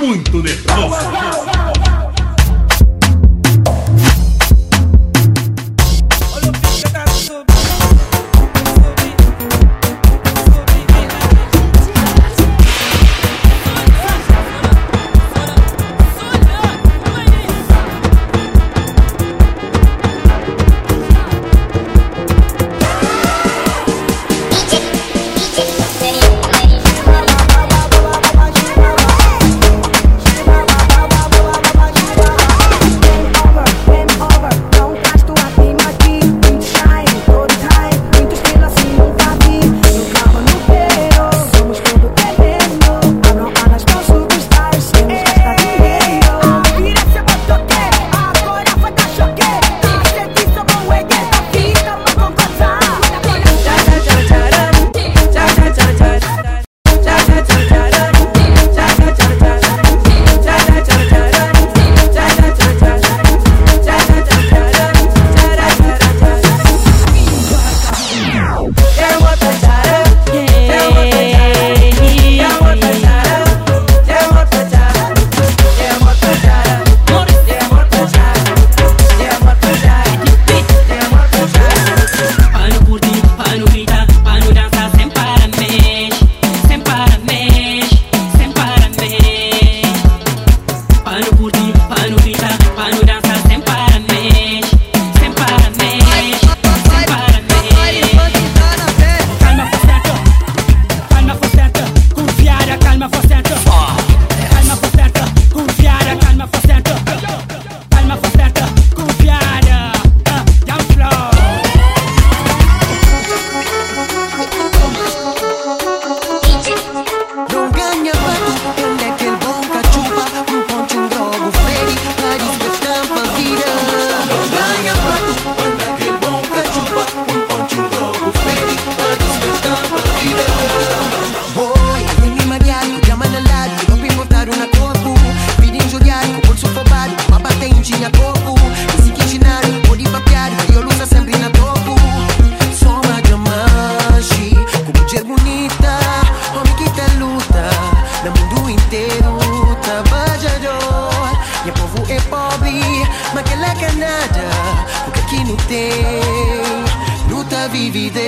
muito nervoso.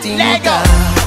Later.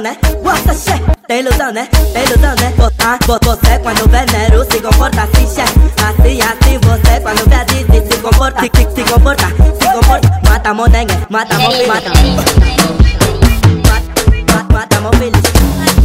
Nervosa. ilusão, né? Nossa, che, tem ilusão, né? Tem ilusão, né? Ah, você quando venero se comporta assim, che Assim, assim, você quando vê diz se comporta Se, se, se comporta, se comporta Mata monengue, mata mão, mata Mata, mão feliz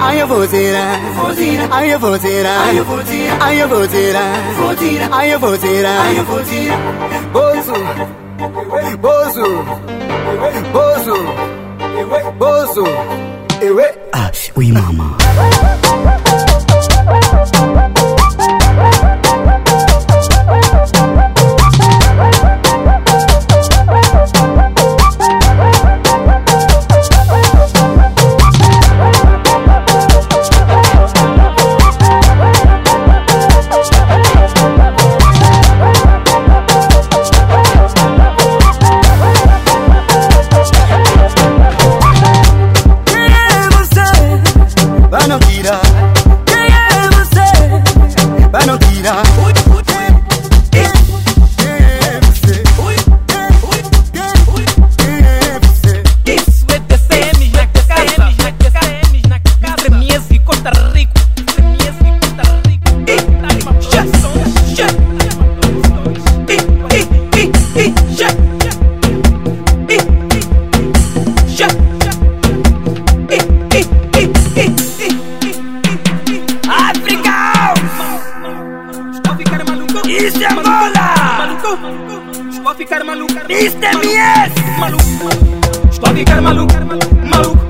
Aia vozera, aia vozera, aia vozera, aia vozera, Bozo, Bozo, Bozo, Bozo, Ewe, ah, oui mama. en bola. Maluco, estou a ficar maluco. Mister mies. Maluco, estou a ficar maluco. Maluco.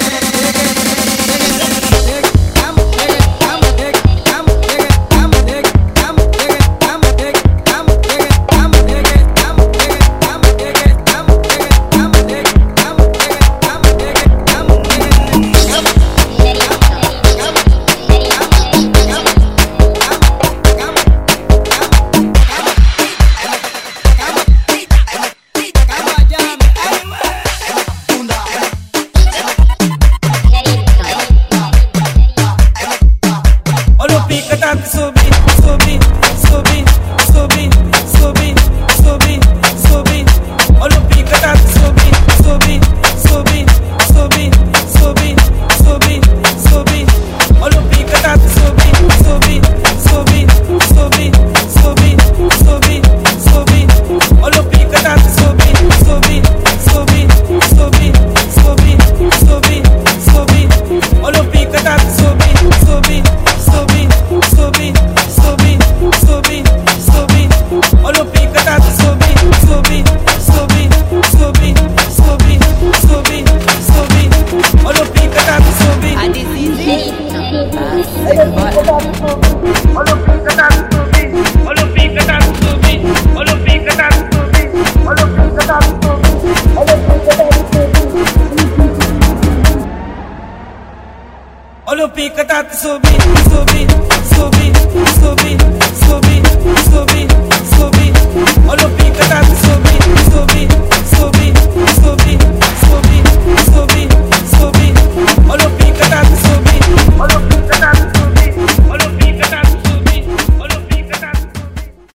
Lupi katat subi, subi, subi, subi, subi, subi, subi. Lupi katat subi, subi, subi, subi, subi, subi, subi. Lupi katat subi.